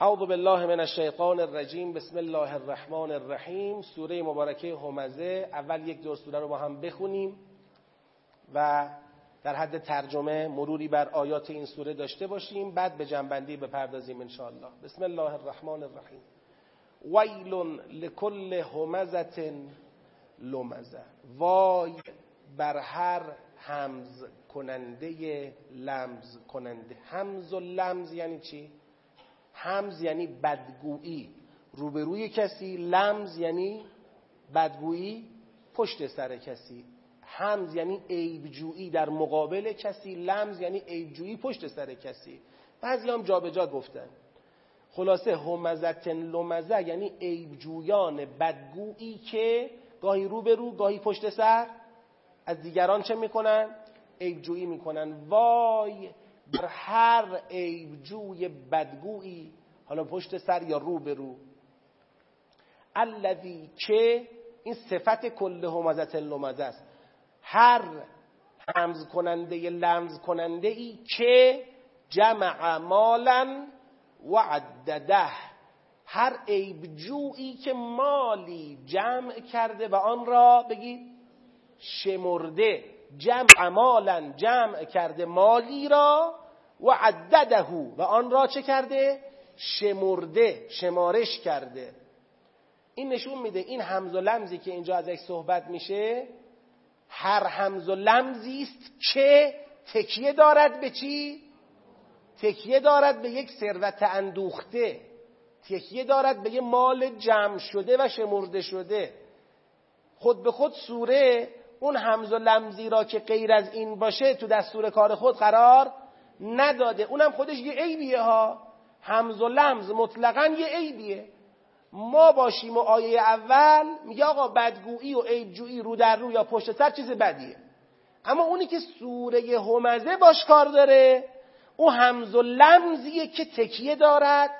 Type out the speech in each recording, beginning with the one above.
اعوذ بالله من الشیطان الرجیم. بسم الله الرحمن الرحیم. سوره مبارکه همزه اول یک دور سوره رو با هم بخونیم و در حد ترجمه مروری بر آیات این سوره داشته باشیم. بعد به جنبندی بپردازیم انشاءالله. بسم الله الرحمن الرحیم. ویل لکل همزت لمزه وای بر هر همز کننده لمز کننده همز و لمز یعنی چی؟ همز یعنی بدگویی. روبروی کسی لمز یعنی بدگویی. پشت سر کسی. همز یعنی عیبجویی. در مقابل کسی لمز یعنی عیبجویی پشت سر کسی. بعضی هم جابجا گفتن. خلاصه همزتن لمزه یعنی عیبجویان بدگویی که گاهی روبرو گاهی پشت سر. از دیگران چه می‌کنن؟ عیبجویی می‌کنن. وای! بر هر عیبجوی بدگویی حالا پشت سر یا رو به رو. الذی که این صفت کل همزت لمزه است. هر همز کننده لمز کننده ای که جمع مالا و عدده هر عیبجویی که مالی جمع کرده و آن را بگید شمرده. جمع مالا جمع کرده مالی را و عدده و آن را چه کرده؟ شمرده شمارش کرده این نشون میده این همز و لمزی که اینجا ازش صحبت میشه هر همز و لمزی است که تکیه دارد به چی؟ تکیه دارد به یک ثروت اندوخته تکیه دارد به یک مال جمع شده و شمرده شده خود به خود سوره اون همز و لمزی را که غیر از این باشه تو دستور کار خود قرار نداده. اونم خودش یه عیبیه ها. همز و لمز مطلقا یه عیبیه. ما باشیم و آیه اول میگه آقا بدگویی و عیبجویی رو در رو یا پشت سر چیز بدیه. اما اونی که سوره همزه باش کار داره او همز و لمزیه که تکیه دارد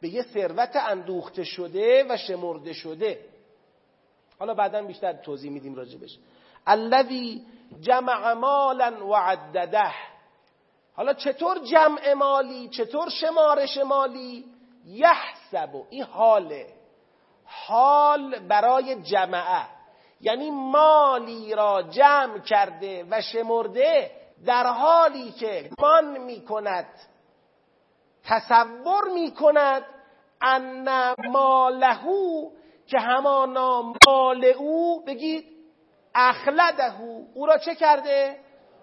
به یه ثروت اندوخته شده و شمرده شده. حالا بعدا بیشتر توضیح میدیم راجبش الذی جمع مالا و عدده. حالا چطور جمع مالی چطور شمارش مالی؟ یحسب. این حاله. حال برای جمعه. یعنی مالی را جمع کرده و شمرده در حالی که گمان می‌کند تصور می‌کند ان مالهو که همانا مال او بگید اخلدهو. او را چه کرده؟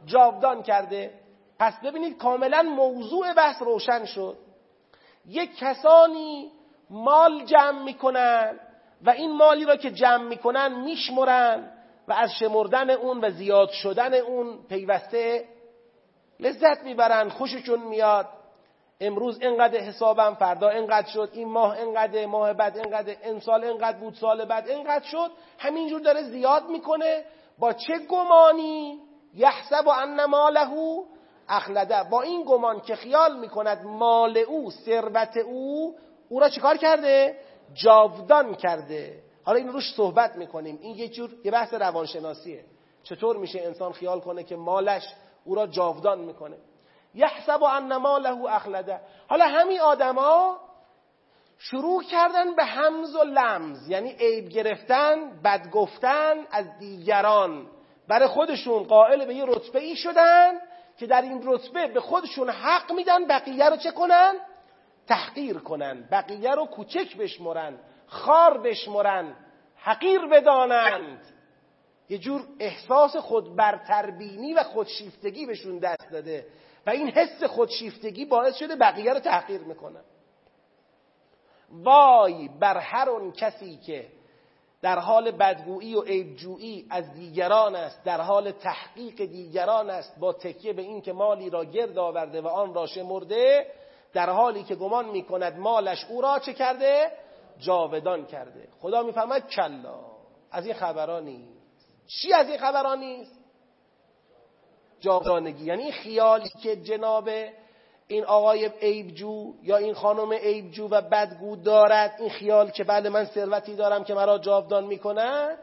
جاودان کرده. پس ببینید کاملا موضوع بحث روشن شد. یک کسانی مال جمع می‌کنن و این مالی را که جمع می‌کنن میشمرن و از شمردن اون و زیاد شدن اون پیوسته لذت می‌برن خوششون میاد. امروز اینقدر حسابم فردا اینقدر شد این ماه اینقدر ماه بعد اینقدر امسال اینقدر بود سال بعد اینقدر شد. همینجور داره زیاد می‌کنه. با چه گمانی؟ یحسب ان ماله اخلده. با این گمان که خیال می‌کند مال او ثروت او او را چیکار کرده؟ جاودان کرده. حالا این روش صحبت می‌کنیم. این یه جور یه بحث روانشناسیه. چطور میشه انسان خیال کنه که مالش او را جاودان می‌کنه؟ یحسب ان ماله اخلده. حالا همین آدما شروع کردن به همز و لمز یعنی عیب گرفتن بد گفتن از دیگران. برای خودشون قائل به یه رتبه ای شدن که در این رتبه به خودشون حق میدن بقیه رو چه کنن؟ تحقیر کنن. بقیه رو کوچک بشمرن خار بشمرن حقیر بدانند. یه جور احساس خود برتربینی و خودشیفتگی بهشون دست داده. و این حس خودشیفتگی باعث شده بقیه رو تحقیر می‌کنن وای بر هر اون کسی که در حال بدگویی و عیبجویی از دیگران است در حال تحقیق دیگران است با تکیه به این که مالی را گرد آورده و آن را شمرده در حالی که گمان می‌کند مالش او را چه کرده؟ جاودان کرده. خدا میفرماید کلا از این خبران نیست. چی از این خبران نیست؟ جاودانگی. یعنی خیالی که جناب این آقای عیبجو یا این خانم عیبجو و بدگو دارد این خیال که بله من ثروتی دارم که مرا جاودان می‌کند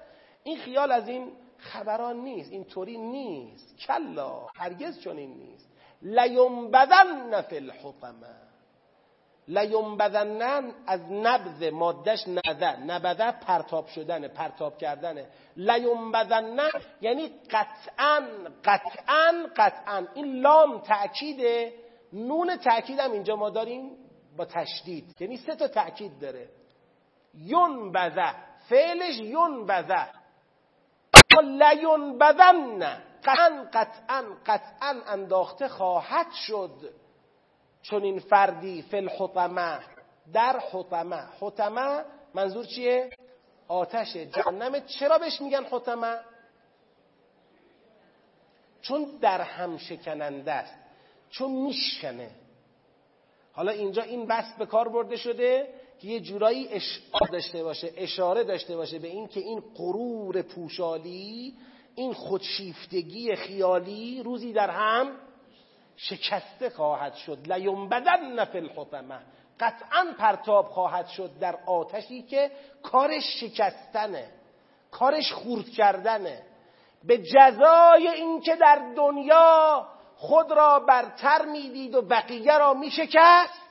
این خیال از این خبران نیست این طوری نیست. کلا هرگز چنین نیست. لیوم بدن فی الحطمه لیونبذنن از نبذ مادش نده نبذه پرتاب شدنه پرتاب کردنه. لیونبذنن یعنی قطعا قطعا قطعا. این لام تأکیده. نون تأکید هم اینجا ما داریم با تشدید. یعنی سه تا تأکید داره. یون بذه فعلش یون بذه لیون بذن قطعا قطعا قطعا انداخته خواهد شد. چون این فردی فل حطمه در حطمه. حطمه منظور چیه؟ آتش جهنم چرا بهش میگن حطمه؟ چون در هم شکننده است. چون میشکنه. حالا اینجا این بس به کار برده شده که یه جورایی اشعار داشته باشه اشاره داشته باشه به این که این قرور پوشالی این خودشیفتگی خیالی روزی در هم شکسته خواهد شد. لیونبدن فی الحطمه. قطعا پرتاب خواهد شد در آتشی که کارش شکستنه. کارش خورد کردنه. به جزای اینکه در دنیا خود را برتر می‌دید و بقیه را میشکست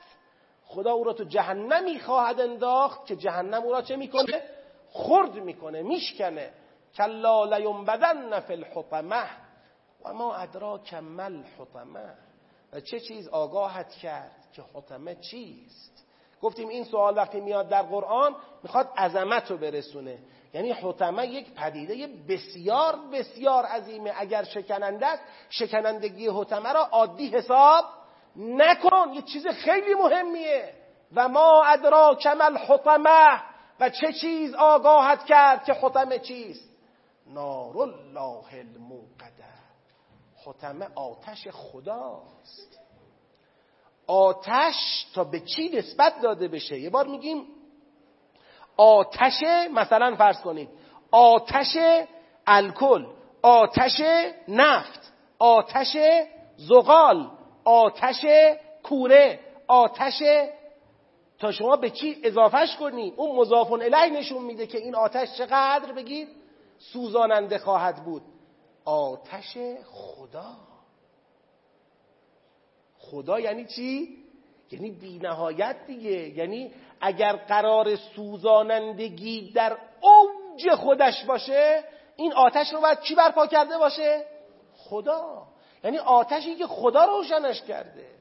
خدا او را تو جهنمی خواهد انداخت که جهنم او را چه می‌کنه؟ خرد می‌کنه میشکنه. کلا لیونبدن فی الحطمه. ما ادراک مل حطمه. و چه چیز آگاهت کرد که حطمه چیست؟ گفتیم این سوال وقتی میاد در قرآن می‌خواد عظمت رو برسونه. یعنی حطمه یک پدیده بسیار بسیار عظیمه. اگر شکننده است شکنندگی حطمه را عادی حساب نکن. یه چیز خیلی مهمیه. و ما ادراک مل حطمه. و چه چیز آگاهت کرد که حطمه چیست؟ نار الله الموقده حتمه آتش خداست. آتش تا به چی نسبت داده بشه؟ یه بار میگیم آتش مثلا فرض کنید آتش الکل آتش نفت آتش زغال آتش کوره آتش تا شما به چی اضافهش کنی؟ اون مضافون الیه نشون میده که این آتش چقدر بگید سوزاننده خواهد بود. آتش خدا خدا یعنی چی؟ یعنی بی نهایت دیگه یعنی اگر قرار سوزانندگی در اوج خودش باشه این آتش رو باید چی برپا کرده باشه؟ خدا یعنی آتشی که خدا روشنش کرده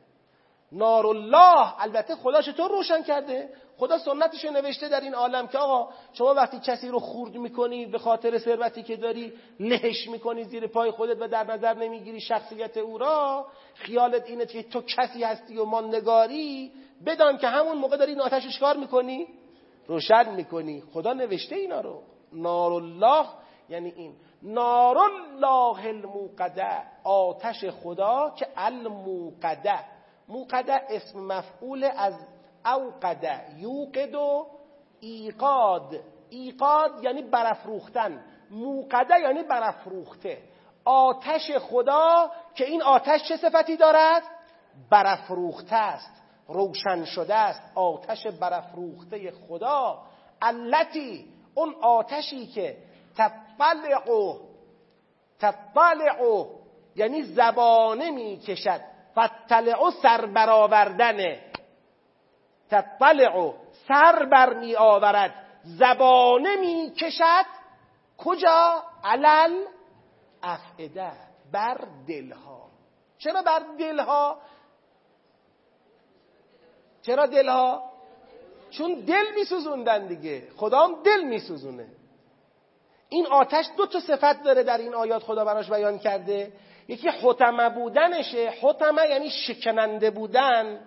نار الله البته خدا چطور روشن کرده؟ خدا سنتش نوشته در این عالم که آقا شما وقتی کسی رو خورد می‌کنی به خاطر ثروتی که داری لهش می‌کنی زیر پای خودت و در نظر نمی‌گیری شخصیت او را خیالت اینه که تو کسی هستی و ماندگاری بدان که همون موقع داری این آتشش کار می‌کنی. روشن می‌کنی. خدا نوشته اینا رو. نار الله یعنی این. نار الله الموقده. آتش خدا که الموقده. موقده اسم مفعول از اوقده یوقد و ایقاد. ایقاد یعنی برافروختن. موقده یعنی برافروخته. آتش خدا که این آتش چه صفتی دارد؟ برافروخته است روشن شده است. آتش برافروخته خدا. التي اون آتشی که تطلع تطلع یعنی زبانه می کشد فتلع سر برآوردن. تطلع سر بر می آورد. زبانه می کشد. کجا؟ علل افعده. بر دلها. چرا بر دلها؟ چرا دلها؟ چون دل میسوزوندن دیگه. خدا هم دل میسوزونه این آتش دو تا صفت داره در این آیات خدا براش بیان کرده. یکی حتمه بودنشه. حتمه یعنی شکننده بودن.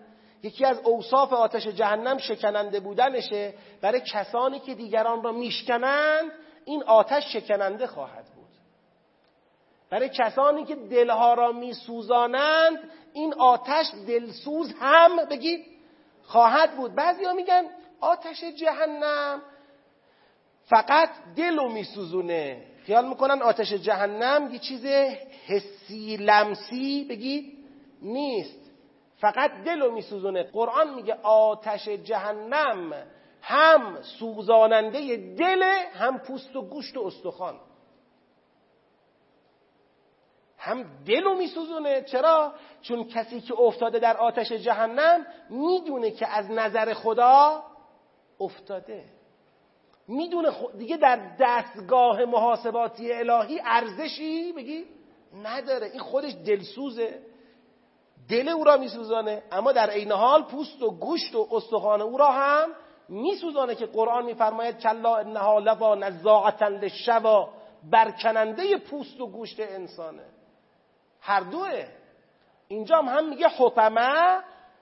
یکی از اوصاف آتش جهنم شکننده بودنشه. برای کسانی که دیگران را میشکنند این آتش شکننده خواهد بود. برای کسانی که دلها را میسوزانند این آتش دلسوز هم بگید خواهد بود. بعضی ها میگن آتش جهنم فقط دل رو میسوزونه. خیال می‌کنن آتش جهنم یه چیز حسی لمسی بگید نیست. فقط دل رو میسوزونه. قرآن میگه آتش جهنم هم سوزاننده دل هم پوست و گوشت و استخوان. هم دل رو میسوزونه. چرا؟ چون کسی که افتاده در آتش جهنم می‌دونه که از نظر خدا افتاده. می‌دونه دیگه در دستگاه محاسباتی الهی ارزشی؟ بگی نداره. این خودش دلسوزه. دل او را میسوزانه اما در عین حال پوست و گوشت و استخوان او را هم میسوزانه که قرآن میفرماید کلا انها لوا نزاعتا للشوا برکننده پوست و گوشت انسانه. هر دوه. اینجا هم, هم میگه حطمه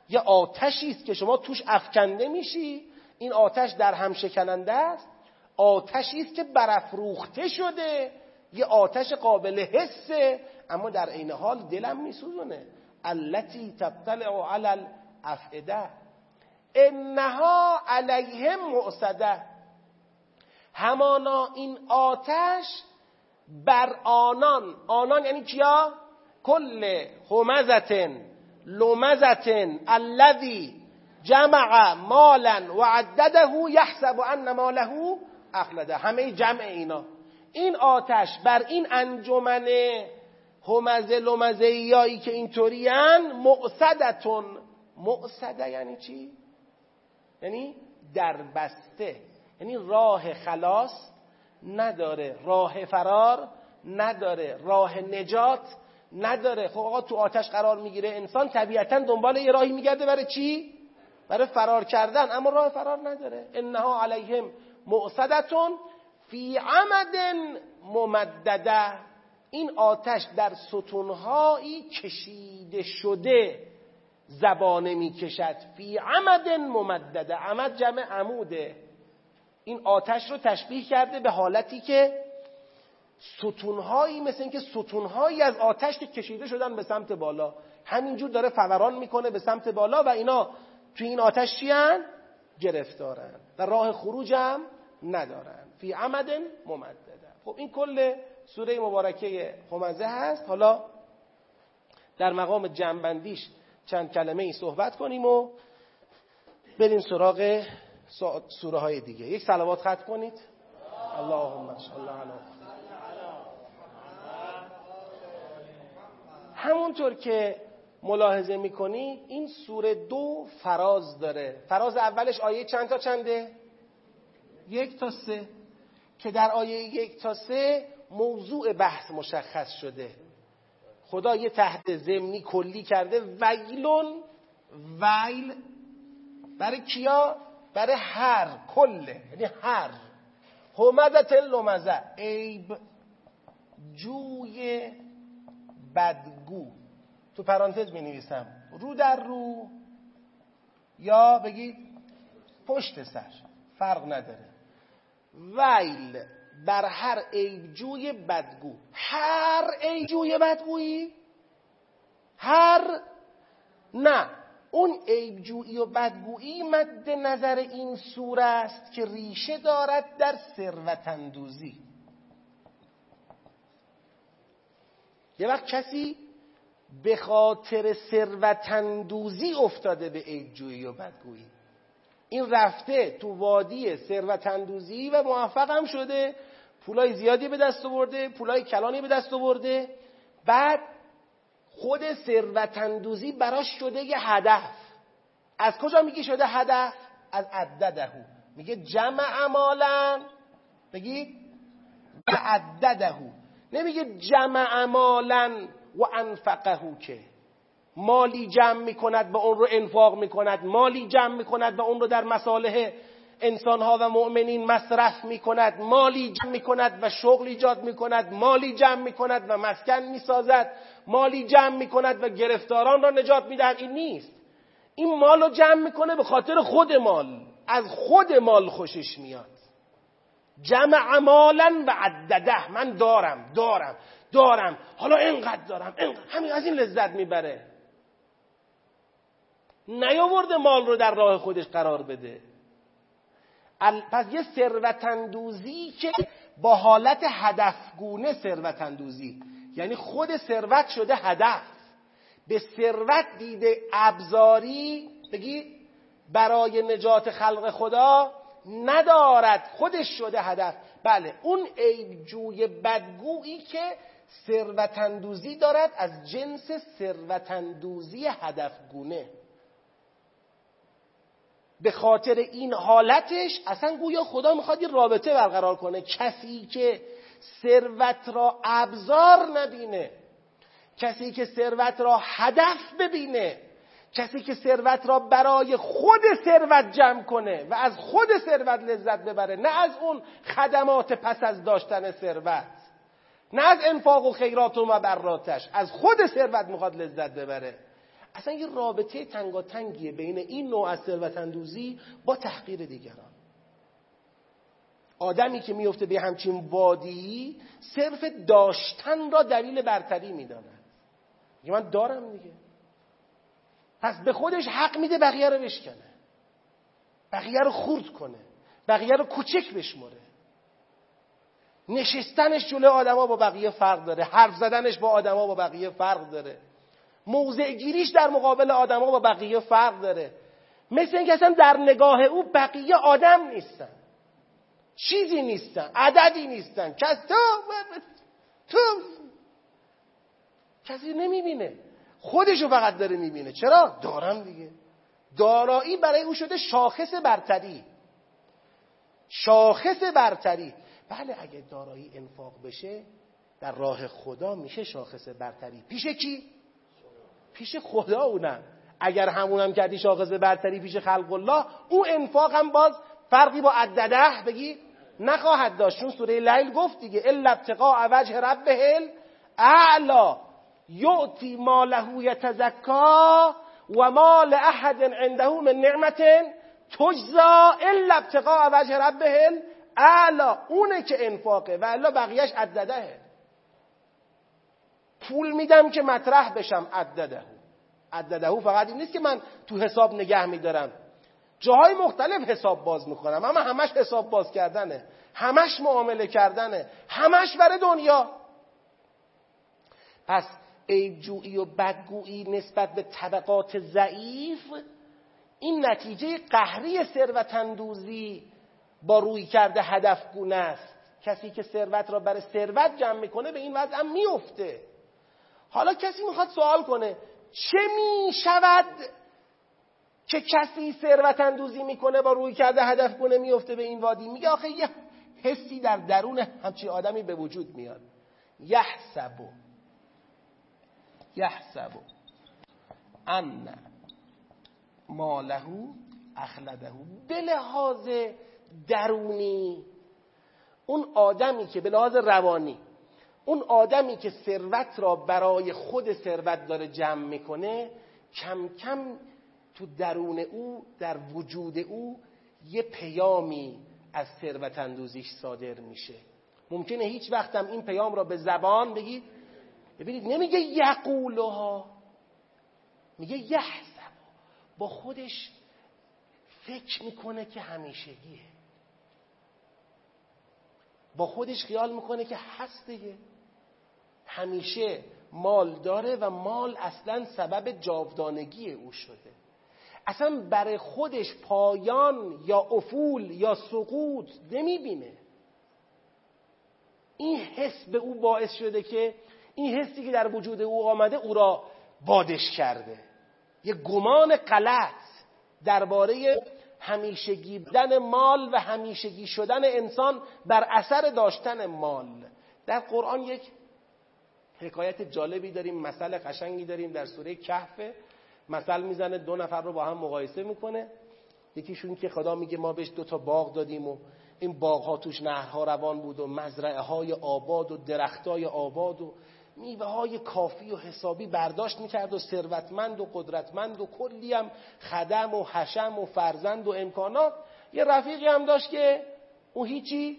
یه آتشی است که شما توش افکنده میشی. این آتش در هم شکننده است. آتشی است که برافروخته شده. یه آتش قابل حسه اما در عین حال دلم میسوزونه. التي تبتلع علی الافئده. انها علیهم معصده همانا این آتش بر آنان. آنان یعنی کیا؟ کل همزتن لمزتن الذی جمع مالا و عدده یحسب ان ماله اخلده. همه جمع اینا. این آتش بر این انجمن همزه لمزه که اینطوری معصدتون معصده یعنی چی؟ یعنی در بسته. یعنی راه خلاص نداره. راه فرار نداره. راه نجات نداره. خب آقا تو آتش قرار می‌گیره. انسان طبیعتا دنبال یه راهی میگرده برای چی؟ برای فرار کردن. اما راه فرار نداره. انها علیهم معصدتون فی عمد ممدده این آتش در ستونهایی کشیده شده زبانه می‌کشد. فی عمد ممدده عمد جمع عموده. این آتش رو تشبیه کرده به حالتی که ستونهایی مثل اینکه ستونهایی از آتش که کشیده شدن به سمت بالا. همینجور داره فوران می‌کنه به سمت بالا و اینا توی این آتش چیان گرفتارن. و راه خروج هم ندارن. فی عمد ممدده. خب این کل سوره مبارکه همزه هست. حالا در مقام جنبندیش چند کلمه ای صحبت کنیم و بریم سراغ سوره های دیگه. یک سلوات خط کنید. اللهم صل همونطور که ملاحظه می‌کنید این سوره دو فراز داره. فراز اولش آیه چند تا چنده؟ یک تا سه. که در آیه یک تا سه موضوع بحث مشخص شده. خدا یه تحت زمینی کلی کرده. ویلون ویل برای کیا؟ برای هر کله. یعنی هر. همزت لمزه عیب جوی بدگو. تو پرانتز می نویسم رو در رو یا بگید پشت سر. فرق نداره. ویل بر هر عیبجوی بدگو. هر عیبجوی بدگویی؟ هر؟ نه. اون عیبجویی و بدگویی مد نظر این سوره است که ریشه دارد در ثروتاندوزی یه وقت کسی به خاطر ثروتاندوزی افتاده به عیبجویی و بدگویی. این رفته تو وادی ثروت اندوزی و موفق هم شده. پولای زیادی به دست آورده پولای کلانی به دست آورده. بعد خود ثروت اندوزی براش شده یه هدف. از کجا میگی شده هدف؟ از عددهو. میگه جمع امالا بگی؟ و عددهو. نمیگه جمع امالا و انفقهو که. مالی جمع می‌کند و اون رو انفاق می‌کند. مالی جمع می‌کند و اون رو در مصالح انسانها و مؤمنین مصرف می‌کند. مالی جمع می‌کند و شغل ایجاد می‌کند. مالی جمع می‌کند و مسکن می‌سازد. مالی جمع می‌کند و گرفتاران را نجات می‌دهد. این نیست. این مال رو جمع می‌کنه به خاطر خود مال. از خود مال خوشش میاد. جمع مالا و عدده. من دارم دارم دارم. حالا اینقدر دارم اینقدر. همین از این لذت می‌بره. نیاورده مال رو در راه خودش قرار بده. پس یه ثروتندوزی که با حالت هدفگونه ثروتندوزی یعنی خود ثروت شده هدف. به ثروت دیده ابزاری بگی برای نجات خلق خدا ندارد. خودش شده هدف. بله اون عیبجوی بدگویی که ثروتندوزی دارد از جنس ثروتندوزی هدفگونه. به خاطر این حالتش اصلا گویا خدا می‌خواد این رابطه برقرار کنه. کسی که ثروت را ابزار نبینه. کسی که ثروت را هدف ببینه. کسی که ثروت را برای خود ثروت جمع کنه و از خود ثروت لذت ببره. نه از اون خدمات پس از داشتن ثروت. نه از انفاق و خیرات و مبراتش. از خود ثروت می‌خواد لذت ببره. اصلا یه رابطه تنگاتنگیه بین این نوع از ثروت اندوزی با تحقیر دیگران. آدمی که میفته به همچین وادی صرف داشتن را دلیل برتری می‌داند. میگه من دارم دیگه. پس به خودش حق میده بقیه رو بشکنه. بقیه رو خورد کنه. بقیه رو کوچک بشمره نشستنش جلو آدما با بقیه فرق داره. حرف زدنش با آدما با بقیه فرق داره. موضع گیریش در مقابل آدما با بقیه فرق داره. مثل اینکه اصلا در نگاه او بقیه آدم نیستن. چیزی نیستن. عددی نیستن. کس تو تو کسی نمی‌بینه. خودشو فقط داره می‌بینه. چرا؟ دارم دیگه. دارایی برای او شده شاخص برتری. شاخص برتری. بله اگه دارایی انفاق بشه در راه خدا میشه شاخص برتری. پیش کی؟ پیش خدا اونم اگر همونم کردی شاخص برتری پیش خلق الله او انفاق هم باز فرقی با عدده بگی نخواهد داشت. چون سوره لیل گفت دیگه الا ابتقاء وجه ربه اعلا یعطی ماله یتزکا و مال احد عنده من نعمت تجزا الا ابتقاء وجه ربه اعلا اونه که انفاقه و الا بقیهش عدده پول میدم که مطرح بشم عدده عدده فقط این نیست که من تو حساب نگه میدارم. جاهای مختلف حساب باز می‌کنم اما همش حساب باز کردنه. همش معامله کردنه. همش برای دنیا. پس عیبجویی و بدگویی نسبت به طبقات ضعیف این نتیجه قهری ثروتندوزی با روی کرده هدف گونه است. کسی که ثروت را برای ثروت جمع می‌کنه به این وضع هم میفته حالا کسی می‌خواد سوال کنه چه می‌شود که کسی ثروت اندوزی می‌کنه با روی کرده هدف گونه میفته به این وادی؟ میگه آخه یه حسی در درون همچی آدمی به وجود میاد. یحسبو یحسبو ان مالهو اخلدهو به لحاظ درونی اون آدمی که به لحاظ روانی اون آدمی که ثروت را برای خود ثروت داره جمع می‌کنه کم کم تو درون او در وجود او یه پیامی از ثروت اندوزیش صادر میشه. ممکنه هیچ وقتم این پیام را به زبان بگید ببینید نمیگه یقولها میگه یحسب. با خودش فکر می‌کنه که همیشگیه. با خودش خیال می‌کنه که هست دیگه. همیشه مال داره و مال اصلا سبب جاودانگی او شده. اصلا برای خودش پایان یا افول یا سقوط نمی‌بینه. این حس به او باعث شده که این حسی که در وجود او آمده او را بادش کرده. یه گمان غلط درباره همیشگی بودن مال و همیشگی شدن انسان بر اثر داشتن مال. در قرآن یک حکایت جالبی داریم مسئله قشنگی داریم در سوره کهف. مثل می‌زنه دو نفر رو با هم مقایسه می‌کنه. یکیشون که خدا میگه ما بهش دو تا باغ دادیم و این باغ ها توش نهرها روان بود و مزرعه های آباد و درخت های آباد و میوه های کافی و حسابی برداشت می‌کرد و ثروتمند و قدرتمند و کلی هم خدم و حشم و فرزند و امکانات. یه رفیقی هم داشت که او هیچی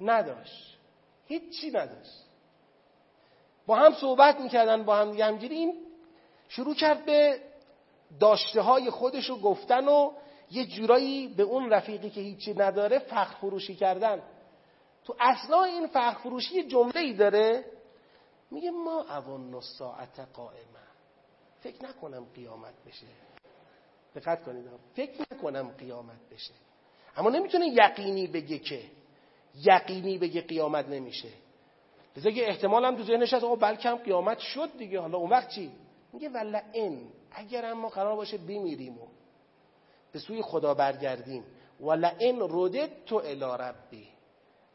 نداشت. هیچی نداشت. با هم صحبت می‌کردن با هم دیگه همجوری این شروع کرد به داشته های خودش رو گفتن و یه جورایی به اون رفیقی که هیچی نداره فخر فروشی کردن. تو اصلا این فخر فروشی یه ای داره. میگه ما اون ساعت قائمه. فکر نکنم قیامت بشه. دقت کنید. فکر نکنم قیامت بشه. اما نمی‌تونه یقینی بگه که. یقینی بگه قیامت نمیشه. لذا که احتمال هم تو ذهنش هست آقا بلکه هم قیامت شد دیگه. حالا اون وقت چی؟ میگه ولا این اگر ما قرار باشه بمیریم و به سوی خدا برگردیم. ولا این رودت تو الی ربی.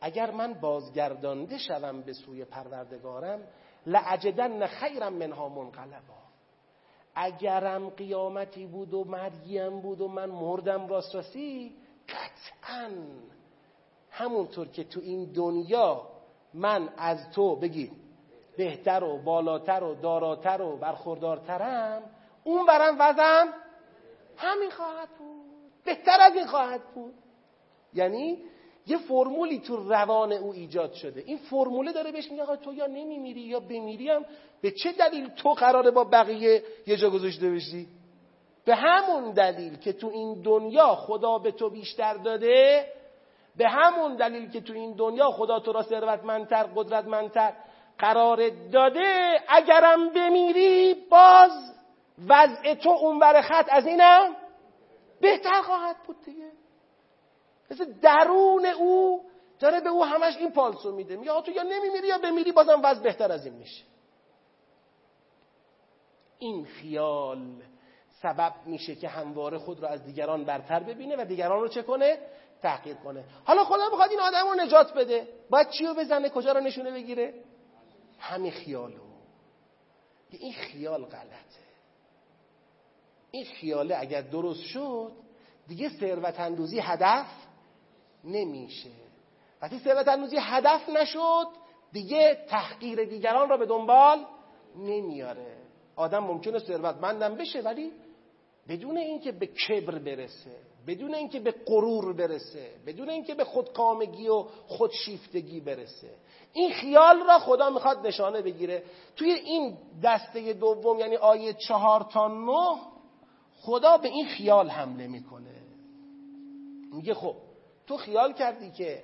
اگر من بازگردانده شوم به سوی پروردگارم لعجدن خیرم منها منقلبا. اگرم قیامتی بود و مرگیم بود و من مردم راست راستی قطعا همونطور که تو این دنیا من از تو بگی بهتر و بالاتر و داراتر و برخوردارترم اون برم وزم همین خواهد بود. بهتر از این خواهد بود. یعنی یه فرمولی تو روان او ایجاد شده. این فرموله داره بهش میگه تو یا نمیمیری یا بمیری هم به چه دلیل تو قراره با بقیه یه جا گذاشته بشی؟ به همون دلیل که تو این دنیا خدا به تو بیشتر داده به همون دلیل که تو این دنیا خدا تو را ثروتمندتر قدرتمندتر قرار داده اگرم بمیری باز وضع تو اونور خط از اینم بهتر خواهد بود دیگه. مثل درون او داره به او همش این پالسو میده. میگه تو یا نمیمیری یا بمیری بازم وضع بهتر از این میشه. این خیال سبب میشه که همواره خود رو از دیگران برتر ببینه و دیگران رو چه کنه؟ تحقیر کنه. حالا خدا می‌خواد این آدم رو نجات بده. باید چی رو بزنه؟ کجا رو نشونه بگیره؟ همین خیالو. این خیال غلطه. این خیاله اگر درست شد دیگه ثروت اندوزی هدف نمیشه. وقتی ثروت اندوزی هدف نشد دیگه تحقیر دیگران را به دنبال نمیاره. آدم ممکنه ثروتمندم بشه ولی بدون اینکه به کبر برسه بدون اینکه به غرور برسه بدون اینکه به خودکامگی و خودشیفتگی برسه. این خیال را خدا می‌خواد نشانه بگیره. توی این دسته دوم یعنی آیه چهار تا نه خدا به این خیال حمله می‌کنه. میگه خب تو خیال کردی که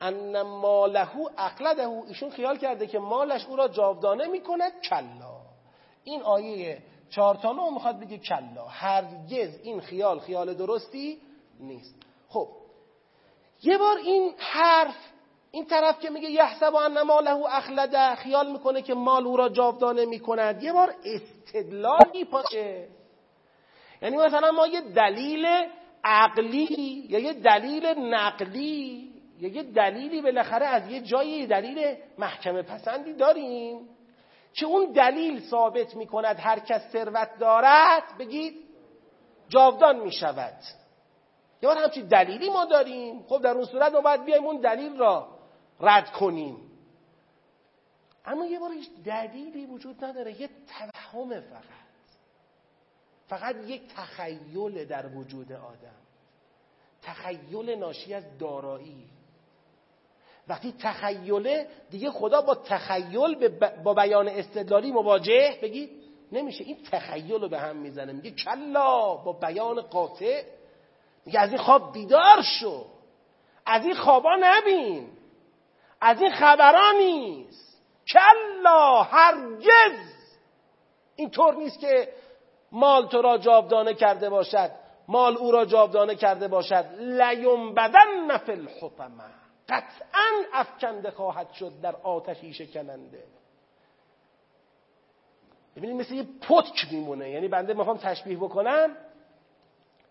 ان ماله اقلده ایشون خیال کرده که مالش او را جاودانه می‌کند؟ کلا. این آیه چهار تا نه می‌خواد بگه کلا. هرگز این خیال خیال درستی نیست. خب یه بار این حرف این طرف که میگه یحسب ان ماله اخلده خیال می‌کنه که مال او را جاودانه می‌کند. یه بار استدلالی پاشه یعنی مثلا ما یه دلیل عقلی یا یه دلیل نقلی یا یه دلیلی بالاخره از یه جایی دلیل محکمه پسندی داریم. که اون دلیل ثابت می کند هر کس ثروت دارد؟ بگید. جاودان می شود یه بار همچین دلیلی ما داریم. خب در اون صورت ما باید بیایم اون دلیل را رد کنیم. اما یه بار هیچ دلیلی وجود نداره. یه توهم فقط. فقط یک تخیل در وجود آدم. تخیل ناشی از دارایی. وقتی تخیله دیگه خدا با تخیل با بیان استدلالی مواجه بگید نمیشه. این تخیل رو به هم می‌زنه. میگه کلا با بیان قاطع. میگه از این خواب بیدار شو. از این خوابا نبین. از این خبران نیست. کلا هرگز. اینطور نیست که مال تو را جاودانه کرده باشد. مال او را جاودانه کرده باشد. بدن نفل الحطمه. قطعا افکنده خواهد شد در آتشی شکننده. ببینید مثل یه پتک میمونه. یعنی بنده می‌خوام تشبیه بکنم.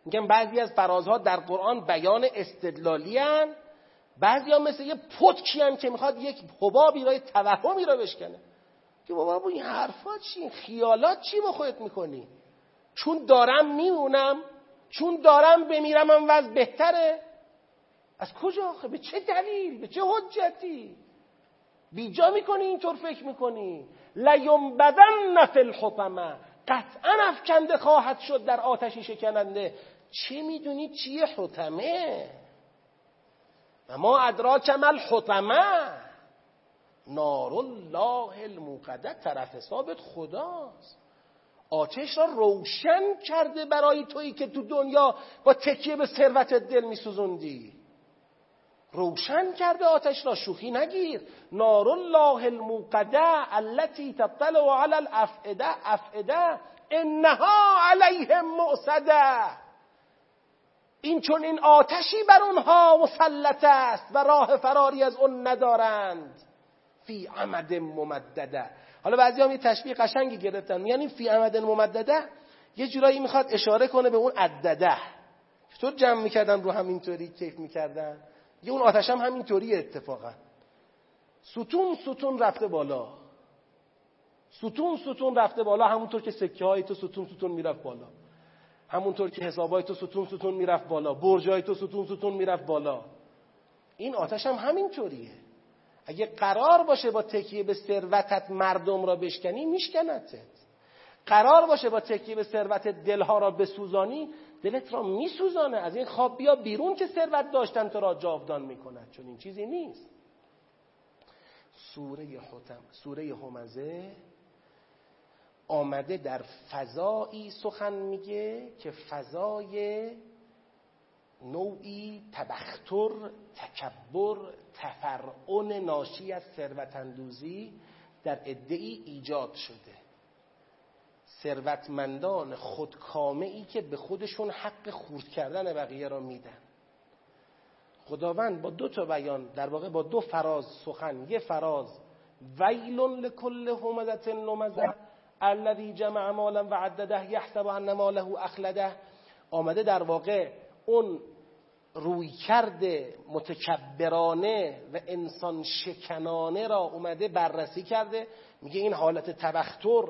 میگم بعضی از فرازها در قرآن بیان استدلالی هن. بعضی ها مثل یه پتکی هن که می‌خواد یک حبابی را توهمی را بشکنه. که بابا این حرفا چی؟ خیالات چی با خودت می‌کنی؟ چون دارم میمونم چون دارم بمیرم هم وضع بهتره. از کجا به چه دلیل؟ به چه حجتی؟ بیجا می‌کنی اینطور فکر می‌کنی؟ بدن نفل الحطمه قطعا افکنده خواهد شد در آتشی شکننده. چه می‌دونی چیه حطمه؟ و ما ادراک مل حطمه نار الله الموقده طرف ثابت خداست. آتش را روشن کرده برای تویی که تو دنیا با تکیه به ثروت دل میسوزوندی. روشن کرده آتش را شوخی نگیر. نار الله الموقده التي تطلع على الافئده افئده انها علیهم معصده این چون این آتشی بر اونها مسلط است و راه فراری از اون ندارند. فی عمد ممدده. حالا بعضی هم یه تشبیه قشنگی گرفتن. یعنی فی عمد ممدده یه جورایی می‌خواد اشاره کنه به اون عدده. چطور جمع می‌کردن رو همینطوری؟ کیف می‌کردن؟ یه اون آتش هم همینطوری اتفاقا. ستون ستون رفته بالا. ستون ستون رفته بالا همونطور که سکه های تو ستون ستون می‌رفت بالا. همونطور که حسابای تو ستون ستون می‌رفت بالا. برجای تو ستون ستون می‌رفت بالا. این آتش هم همینطوریه. اگه قرار باشه با تکیه به ثروتت مردم را بشکنی میشکنتت. قرار باشه با تکیه به ثروت دلها را بسوزانی دلت را میسوزانه. از این خواب بیا بیرون که ثروت داشتن تو را جاودان می‌کند. چون این چیزی نیست. سوره حتم سوره همزه آمده در فضایی سخن میگه که فضای نوعی تبختر تکبر تفرعن ناشی از ثروتاندوزی در ادعی ایجاد شده. ثروتمندان خودکامه ای که به خودشون حق خورد کردن بقیه را میدن. خداوند با دو تا بیان در واقع با دو فراز سخن. یه فراز ویل لکل همزت لمزه الذی جمع مالا و عدده یحسب ان ماله اخلده آمده در واقع اون روی کرده متکبرانه و انسان شکنانه را اومده بررسی کرده. میگه این حالت تبختر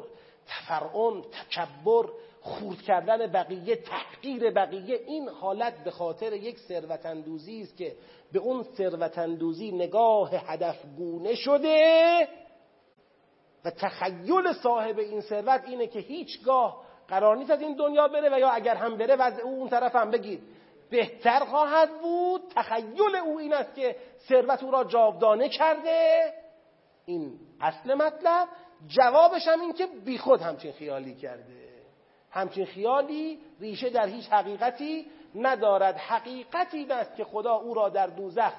تفرعن تکبر خورد کردن بقیه تحقیر بقیه این حالت به خاطر یک ثروتاندوزی است که به اون ثروتاندوزی نگاه هدفگونه شده و تخیل صاحب این ثروت اینه که هیچگاه قرار نیست از این دنیا بره و یا اگر هم بره وضع او اون طرف هم بگید بهتر خواهد بود تخیل او این است که ثروت او را جاودانه کرده. این اصل مطلب. جوابش هم این که بیخود همچین خیالی کرده. همچین خیالی ریشه در هیچ حقیقتی ندارد. حقیقتی است که خدا او را در دوزخ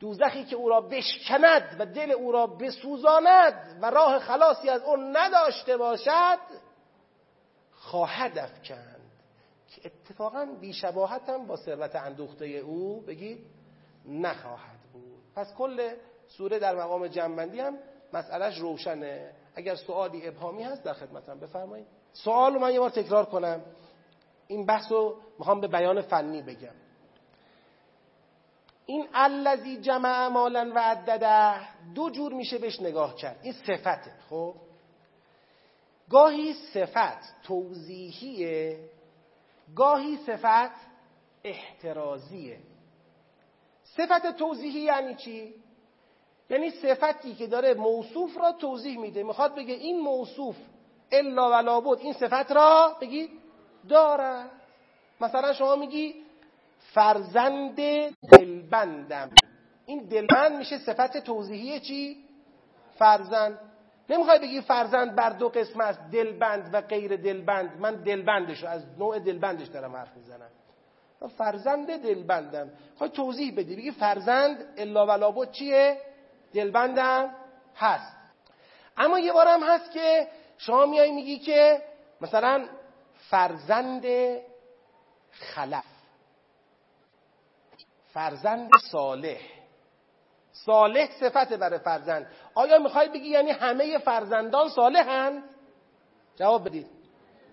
دوزخی که او را بشکند و دل او را بسوزاند و راه خلاصی از اون نداشته باشد خواهد افکند. که اتفاقا بیشباهت هم با ثروت اندوخته او بگید نخواهد بود. پس کل سوره در مقام جنبندی هم مسئلهش روشنه. اگر سوالی ابهامی هست در خدمتم بفرمایید. سوال رو من یه بار تکرار کنم. این بحث رو می‌خوام به بیان فنی بگم. این الذی جمع مالا و عدده دو جور میشه بهش نگاه کرد. این صفته خب؟ گاهی صفت توضیحیه گاهی صفت احترازیه. صفت توضیحی یعنی چی؟ یعنی صفتی که داره موصوف را توضیح میده. می‌خواد بگه این موصوف الا ولا بود این صفت را بگی داره. مثلا شما میگی فرزند دلبندم. این دلبند میشه صفت توضیحی چی؟ فرزند. نمی‌خوای بگی فرزند بر دو قسم است دلبند و غیر دلبند. من دلبندش از نوع دلبندش دارم حرف می‌زنم. فرزند دلبندم. خواهی توضیح بدی. بگی فرزند الا ولا بود چیه؟ دلبندم هست. اما یه بارم هست که شما میای میگی که مثلا فرزند خلف فرزند صالح. صالح صفت برای فرزند. آیا می‌خوای بگی یعنی همه فرزندان صالحند جواب بدید.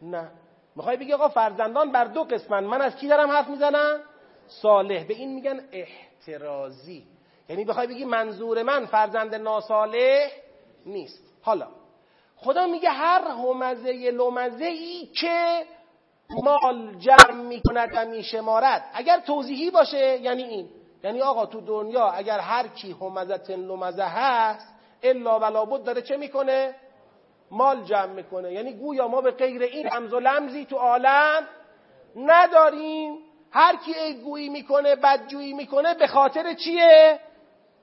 نه. می‌خوای بگی آقا فرزندان بر دو قسمن. من از کی دارم حرف می‌زنم؟ صالح. به این میگن احترازی. یعنی بخوای بگی منظور من فرزند ناصالح نیست. حالا خدا میگه هر همزه لمزه ای که مال جمع می‌کند و میشمارد. اگر توضیحی باشه یعنی این. یعنی آقا تو دنیا اگر هر کی همزت لمزه هست الا ولا بود داره چه می‌کنه؟ مال جمع می‌کنه. یعنی گویا ما به غیر این همز و لمزی تو عالم نداریم. هر کی گویی می‌کنه بدجویی می‌کنه به خاطر چیه؟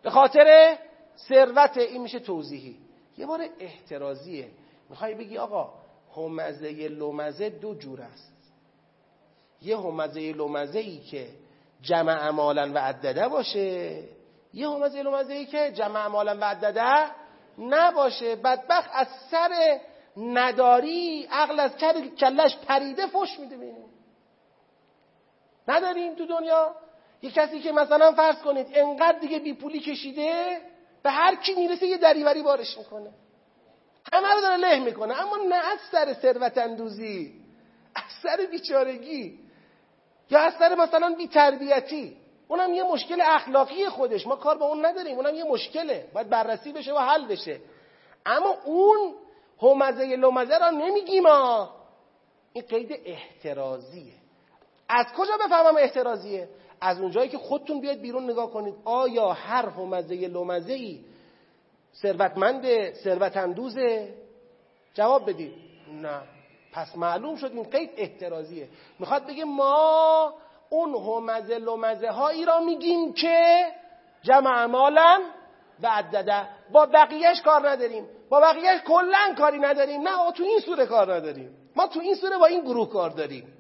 به خاطر ثروت این میشه توضیحی. یه بار احترازیه. می‌خوای بگی آقا همزه لومزه دو جور است. یه همزه لومزه ای که جمع امالا و عدده باشه یه همزه لومزه ای که جمع امالا و عدده نباشه. بدبخت از سر نداری عقل از کلش پریده فش میده بینه نداریم تو دنیا؟ یه کسی که مثلا فرض کنید انقدر دیگه بی پولی کشیده به هر کی می‌رسه یه دریوری بارش می‌کنه. همه رو داره له می‌کنه. اما نه از سر ثروت اندوزی از سر بیچارگی یا از سر مثلا بیتربیتی اونم یه مشکل اخلاقی خودش. ما کار با اون نداریم. اونم یه مشکله. باید بررسی بشه و حل بشه. اما اون همزه لومزه را نمیگیم ما این قید احترازیه. از کجا بفهمم احترازیه؟ از اونجایی که خودتون بیاید بیرون نگاه کنید. آیا هر همزه لومزه ای ثروتمند ثروت اندوزه جواب بدید. نه. پس معلوم شد این قید احترازیه. می‌خواد بگه ما اون همزه لومزه هایی را میگیم که جمع مالا و عدده با بقیهش کار نداریم. با بقیهش کلا کاری نداریم. نه تو این سوره کار نداریم. ما تو این سوره با این گروه کار داریم.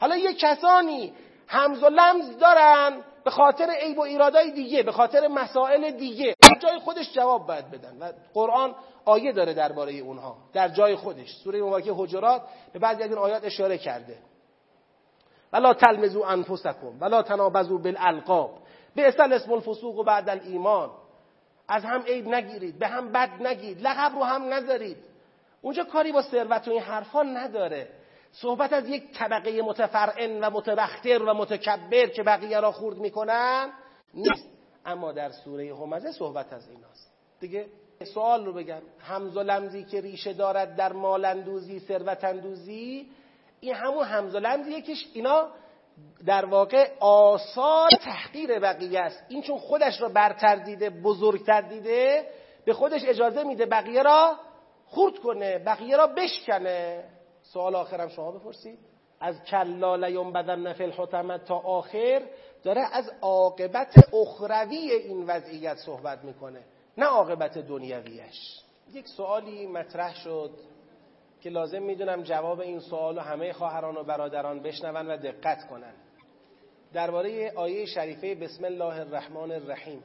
حالا یه کسانی همز و لمز دارن به خاطر عیب و ایرادای دیگه به خاطر مسائل دیگه. در جای خودش جواب باید بدن و قرآن آیه داره درباره اونها در جای خودش. سوره مبارکه حجرات به بعضی از این آیات اشاره کرده. ولا تلمزو انفسکم ولا تنابزو بالالقاب. به اسم الفسوق و بعد الایمان. از هم عیب نگیرید به هم بد نگید لقب رو هم نذارید. اونجا کاری با ثروت و این حرفا نداره. صحبت از یک طبقه متفرعن و متبختر و متکبر که بقیه را خورد می‌کنن نیست. اما در سوره همزه صحبت از ایناست. دیگه سوال رو بگم. همز و لمزی که ریشه دارد در مالندوزی ثروت اندوزی این همون همز و لمزیه که اینا در واقع آثار تحقیر بقیه است. این چون خودش را برتر دیده بزرگتر دیده به خودش اجازه میده بقیه را خورد کنه بقیه را بشکنه. سوال آخرم شما بپرسید. از کلا بدن فی الحتمه تا آخر داره از عاقبت اخروی این وضعیت صحبت می‌کنه نه عاقبت دنیویش. یک سوالی مطرح شد که لازم می‌دونم جواب این سوال همه خواهران و برادران بشنون و دقت کنن. درباره آیه شریفه بسم الله الرحمن الرحیم.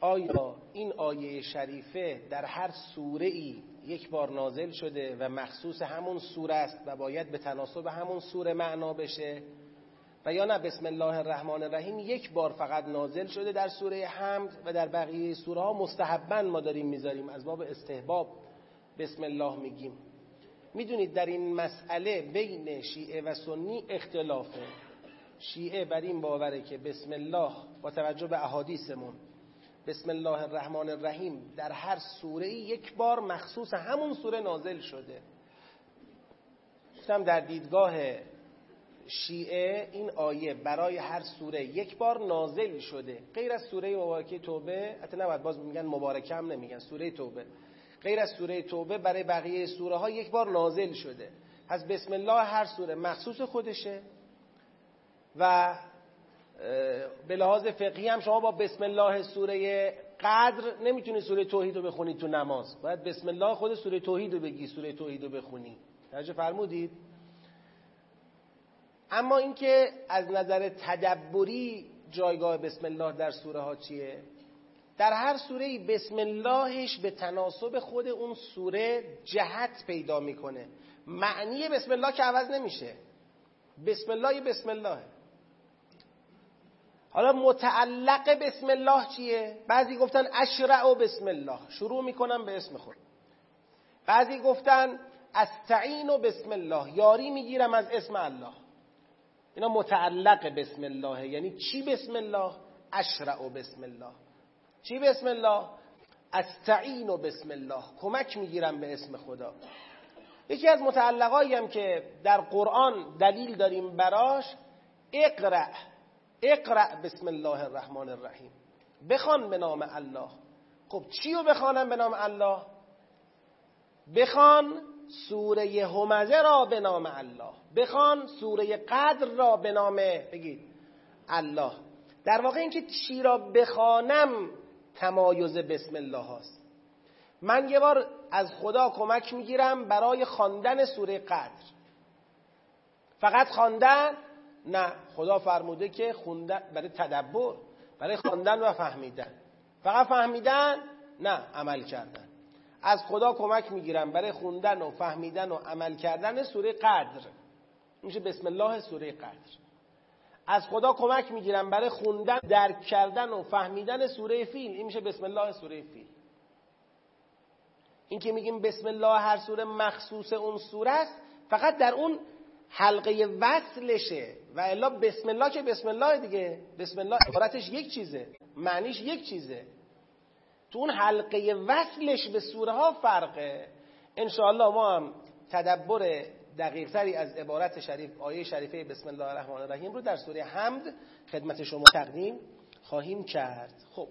آیا این آیه شریفه در هر سوره ای یک بار نازل شده و مخصوص همون سوره است و باید به تناسب همون سوره معنا بشه. و یا نه بسم الله الرحمن الرحیم یک بار فقط نازل شده در سوره حمد و در بقیه سوره ها مستحبا ما داریم می‌ذاریم. از باب استحباب بسم الله میگیم. می‌دونید در این مسئله بین شیعه و سنی اختلافه. شیعه بر این باوره که بسم الله با توجه به احادیثمون بسم الله الرحمن الرحیم در هر سوره یک بار مخصوص همون سوره نازل شده. گفتم در دیدگاه شیعه این آیه برای هر سوره یک بار نازل شده. غیر از سوره مبارکه توبه حتی نباید باز میگن مبارکه هم نمیگن سوره توبه. غیر از سوره توبه برای بقیه سوره ها یک بار نازل شده. پس بسم الله هر سوره مخصوص خودشه و به لحاظ فقهی هم شما با بسم الله سوره قدر نمی‌تونی سوره توحید رو بخونی تو نماز. باید بسم الله خود سوره توحید رو بگی سوره توحید رو بخونی. توجه فرمودید؟ اما اینکه از نظر تدبری جایگاه بسم الله در سوره ها چیه؟ در هر سوره بسم اللهش به تناسب خود اون سوره جهت پیدا می‌کنه. معنی بسم الله که عوض نمیشه. بسم الله بسم الله حالا متعلق بسم الله چیه؟ بعضی گفتن اشرع و بسم الله. شروع می‌کنم به اسم خود. بعضی گفتن استعین و بسم الله. یاری می‌گیرم از اسم الله. اینا متعلق بسم الله. یعنی چی بسم الله؟ اشرع و بسم الله. چی بسم الله؟ استعین و بسم الله. کمک می‌گیرم به اسم خدا. یکی از متعلقایی هم که در قرآن دلیل داریم براش اقرأ. اقرأ بسم الله الرحمن الرحیم. بخوان به نام الله. خب چی رو بخوانم به نام الله؟ بخوان سوره همزه را به نام الله. بخوان سوره قدر را به نام بگید. الله. در واقع اینکه چی را بخوانم تمایز بسم الله هاست. من یه بار از خدا کمک می‌گیرم برای خواندن سوره قدر. فقط خواندن نه خدا فرموده که خوندن برای تدبر برای خواندن و فهمیدن. فقط فهمیدن؟ نه عمل کردن. از خدا کمک می‌گیرم برای خوندن و فهمیدن و عمل کردن سوره قدر. میشه بسم الله سوره قدر. از خدا کمک می‌گیرم برای خوندن درک کردن و فهمیدن سوره فیل. این میشه بسم الله سوره فیل. این که میگیم بسم الله هر سوره مخصوص اون سوره است فقط در اون حلقه وصلشه. و الا بسم الله که بسم الله دیگه. بسم الله عبارتش یک چیزه. معنیش یک چیزه. تو اون حلقه وصلش به سوره ها فرقه. انشاءالله ما هم تدبر دقیق تری از عبارت شریف آیه شریفه بسم الله الرحمن الرحیم رو در سوره حمد خدمت شما تقدیم خواهیم کرد. خب.